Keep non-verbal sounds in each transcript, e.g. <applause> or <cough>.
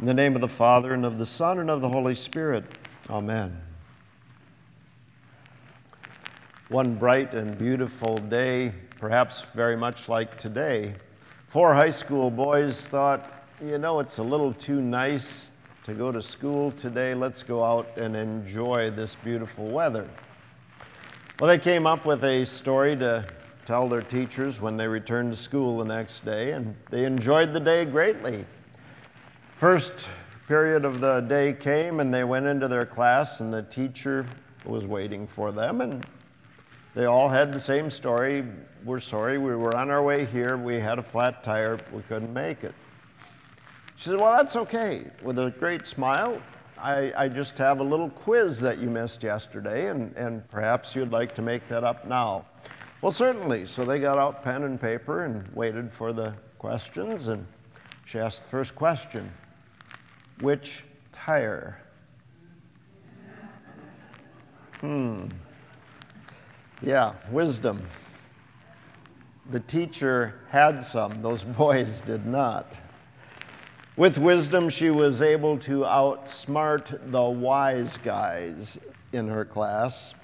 In the name of the Father, and of the Son, and of the Holy Spirit. Amen. One bright and beautiful day, perhaps very much like today, four high school boys thought, you know, it's a little too nice to go to school today. Let's go out and enjoy this beautiful weather. Well, they came up with a story to tell their teachers when they returned to school the next day, and they enjoyed the day greatly. First period of the day came, and they went into their class, and the teacher was waiting for them, and they all had the same story. We're sorry, we were on our way here, we had a flat tire, we couldn't make it. She said, Well, that's okay. With a great smile, I, I just have a little quiz that you missed yesterday, and, and perhaps you'd like to make that up now. Well, certainly. So they got out pen and paper and waited for the questions, and she asked the first question which tire? Hmm. Yeah, wisdom. The teacher had some, those <laughs> boys did not. With wisdom, she was able to outsmart the wise guys in her class.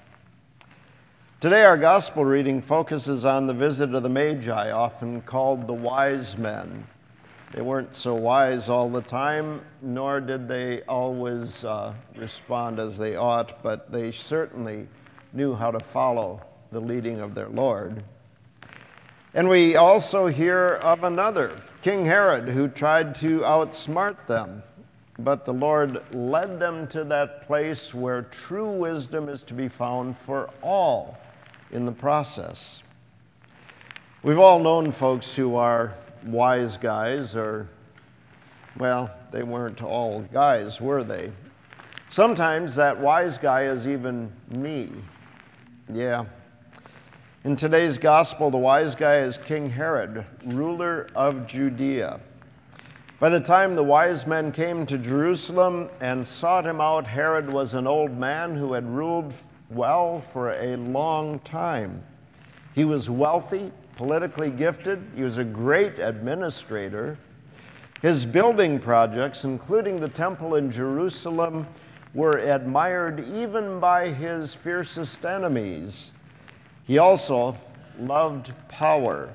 Today, our gospel reading focuses on the visit of the Magi, often called the wise men. They weren't so wise all the time, nor did they always uh, respond as they ought, but they certainly knew how to follow the leading of their Lord. And we also hear of another, King Herod, who tried to outsmart them. But the Lord led them to that place where true wisdom is to be found for all in the process. We've all known folks who are wise guys, or, well, they weren't all guys, were they? Sometimes that wise guy is even me. Yeah. In today's gospel, the wise guy is King Herod, ruler of Judea. By the time the wise men came to Jerusalem and sought him out, Herod was an old man who had ruled well for a long time. He was wealthy, politically gifted, he was a great administrator. His building projects, including the temple in Jerusalem, were admired even by his fiercest enemies. He also loved power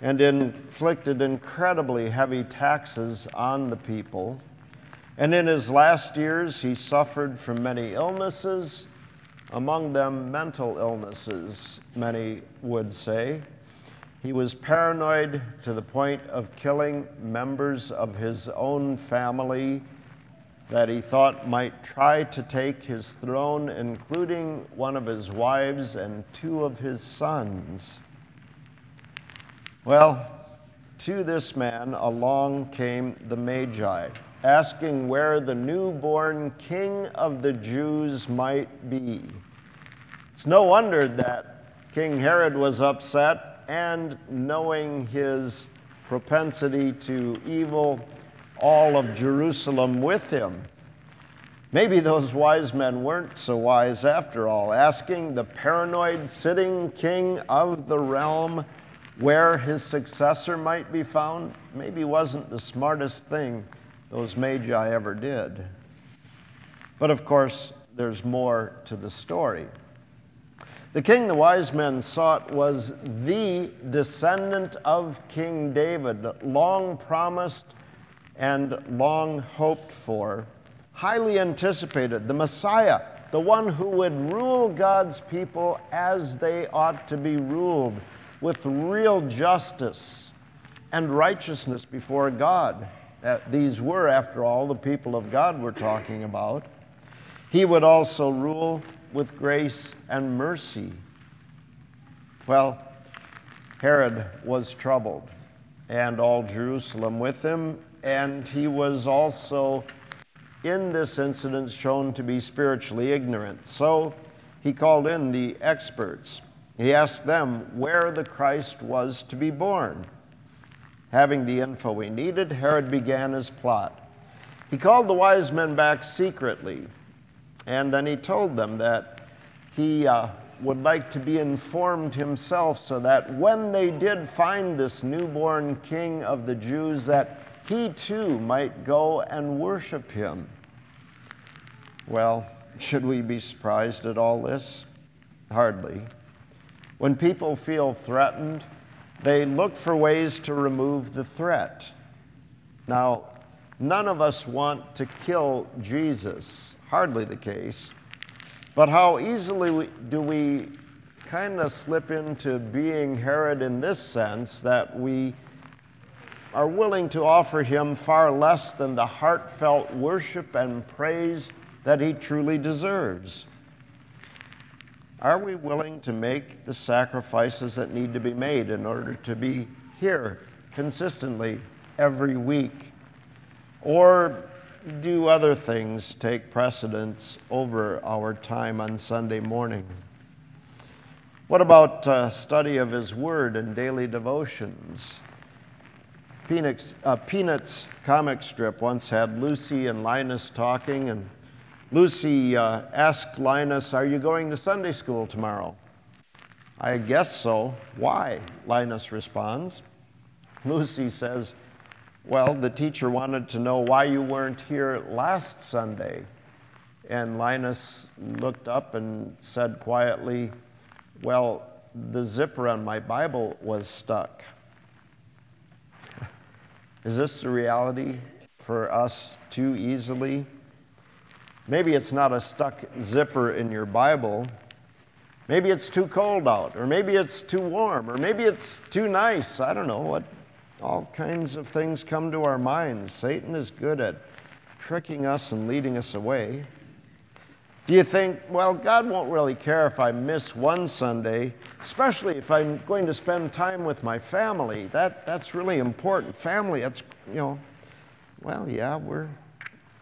and inflicted incredibly heavy taxes on the people. And in his last years, he suffered from many illnesses, among them mental illnesses, many would say. He was paranoid to the point of killing members of his own family that he thought might try to take his throne, including one of his wives and two of his sons. Well, to this man along came the Magi, asking where the newborn king of the Jews might be. It's no wonder that King Herod was upset and knowing his propensity to evil, all of Jerusalem with him. Maybe those wise men weren't so wise after all, asking the paranoid sitting king of the realm where his successor might be found, maybe wasn't the smartest thing those magi ever did. But of course, there's more to the story. The king the wise men sought was the descendant of King David, long promised and long hoped for, highly anticipated, the Messiah, the one who would rule God's people as they ought to be ruled, with real justice and righteousness before God. Uh, these were, after all, the people of God we're talking about. He would also rule with grace and mercy. Well, Herod was troubled, and all Jerusalem with him, and he was also in this incident shown to be spiritually ignorant. So he called in the experts. He asked them where the Christ was to be born. Having the info he needed, Herod began his plot. He called the wise men back secretly and then he told them that he uh, would like to be informed himself so that when they did find this newborn king of the Jews, that he too might go and worship him. Well, should we be surprised at all this? Hardly. When people feel threatened, they look for ways to remove the threat. Now, none of us want to kill Jesus, hardly the case. But how easily do we kind of slip into being Herod in this sense that we are willing to offer him far less than the heartfelt worship and praise that he truly deserves? Are we willing to make the sacrifices that need to be made in order to be here consistently every week? Or do other things take precedence over our time on Sunday morning? What about uh, study of His Word and daily devotions? Peanuts, uh, Peanuts comic strip once had Lucy and Linus talking, and Lucy uh, asked Linus, Are you going to Sunday school tomorrow? I guess so. Why? Linus responds. Lucy says, Well, the teacher wanted to know why you weren't here last Sunday. And Linus looked up and said quietly, Well, the zipper on my Bible was stuck. Is this the reality for us too easily? Maybe it's not a stuck zipper in your Bible. Maybe it's too cold out, or maybe it's too warm, or maybe it's too nice. I don't know what. All kinds of things come to our minds. Satan is good at tricking us and leading us away. Do you think, well, God won't really care if I miss one Sunday, especially if I'm going to spend time with my family? That, that's really important. Family, that's, you know, well, yeah, we're,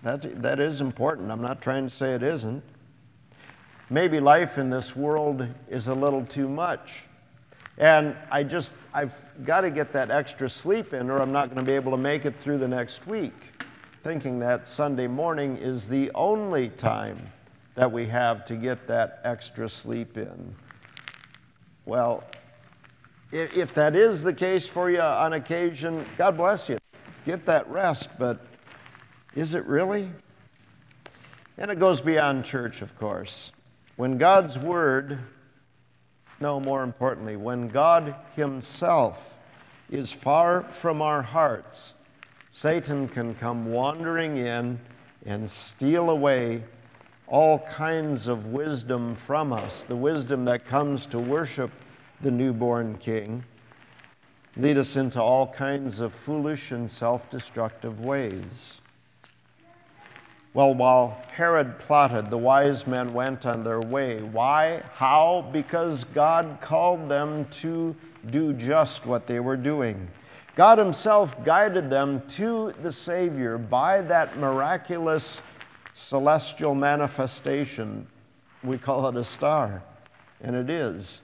that, that is important. I'm not trying to say it isn't. Maybe life in this world is a little too much. And I just, I've got to get that extra sleep in, or I'm not going to be able to make it through the next week. Thinking that Sunday morning is the only time that we have to get that extra sleep in. Well, if that is the case for you on occasion, God bless you. Get that rest, but is it really? And it goes beyond church, of course. When God's Word, no, more importantly, when God Himself is far from our hearts, Satan can come wandering in and steal away all kinds of wisdom from us, the wisdom that comes to worship the newborn King, lead us into all kinds of foolish and self destructive ways. Well, while Herod plotted, the wise men went on their way. Why? How? Because God called them to do just what they were doing. God Himself guided them to the Savior by that miraculous celestial manifestation. We call it a star, and it is.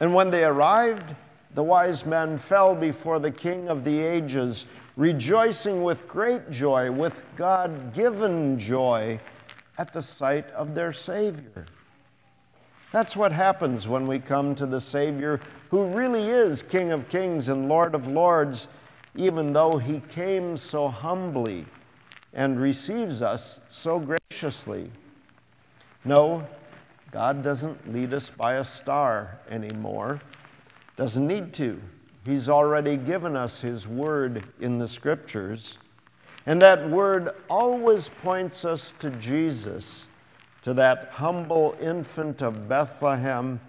And when they arrived, the wise men fell before the King of the ages rejoicing with great joy, with God given joy at the sight of their Savior. That's what happens when we come to the Savior who really is King of kings and Lord of lords, even though he came so humbly and receives us so graciously. No, God doesn't lead us by a star anymore, doesn't need to. He's already given us His Word in the Scriptures. And that Word always points us to Jesus, to that humble infant of Bethlehem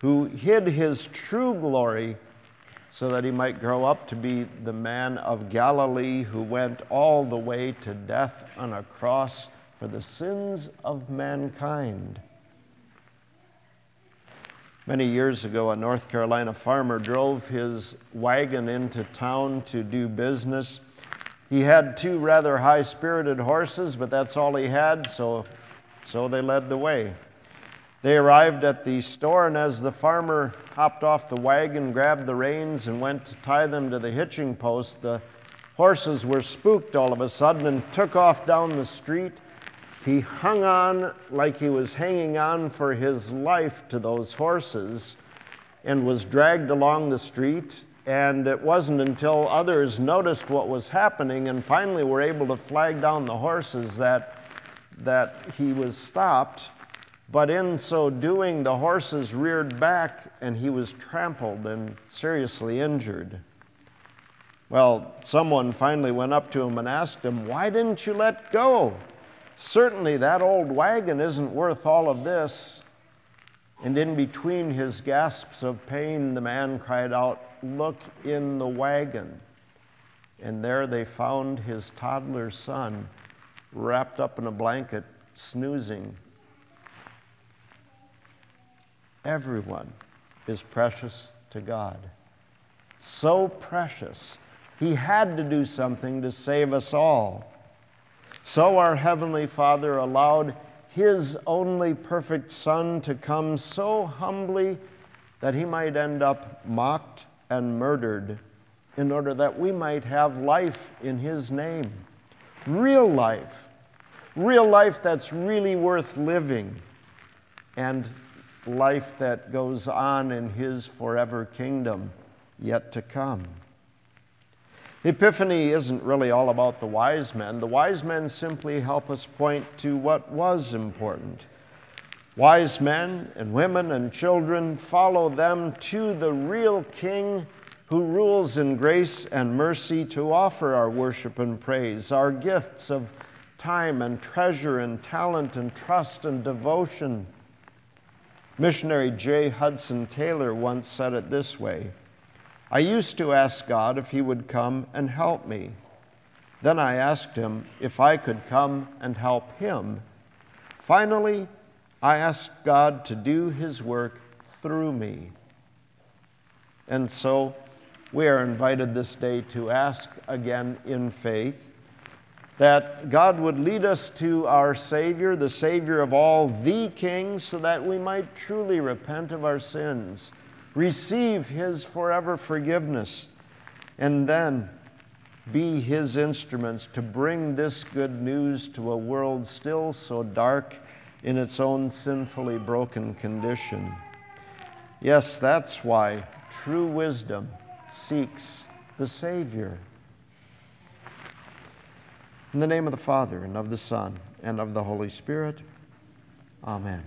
who hid His true glory so that he might grow up to be the man of Galilee who went all the way to death on a cross for the sins of mankind. Many years ago, a North Carolina farmer drove his wagon into town to do business. He had two rather high spirited horses, but that's all he had, so, so they led the way. They arrived at the store, and as the farmer hopped off the wagon, grabbed the reins, and went to tie them to the hitching post, the horses were spooked all of a sudden and took off down the street he hung on like he was hanging on for his life to those horses and was dragged along the street. And it wasn't until others noticed what was happening and finally were able to flag down the horses that, that he was stopped. But in so doing, the horses reared back and he was trampled and seriously injured. Well, someone finally went up to him and asked him, Why didn't you let go? Certainly, that old wagon isn't worth all of this. And in between his gasps of pain, the man cried out, Look in the wagon. And there they found his toddler son wrapped up in a blanket, snoozing. Everyone is precious to God. So precious. He had to do something to save us all. So our Heavenly Father allowed His only perfect Son to come so humbly that He might end up mocked and murdered in order that we might have life in His name. Real life. Real life that's really worth living. And life that goes on in His forever kingdom yet to come. Epiphany isn't really all about the wise men. The wise men simply help us point to what was important. Wise men and women and children follow them to the real King who rules in grace and mercy to offer our worship and praise, our gifts of time and treasure and talent and trust and devotion. Missionary J. Hudson Taylor once said it this way I used to ask God if He would come and help me. Then I asked Him if I could come and help Him. Finally, I asked God to do His work through me. And so we are invited this day to ask again in faith that God would lead us to our Savior, the Savior of all, the King, so that we might truly repent of our sins, receive His forever forgiveness, and then be His instruments to bring this good news to a world still so dark in its own sinfully broken condition. Yes, that's why true wisdom seeks the Savior. In the name of the Father, and of the Son, and of the Holy Spirit, Amen.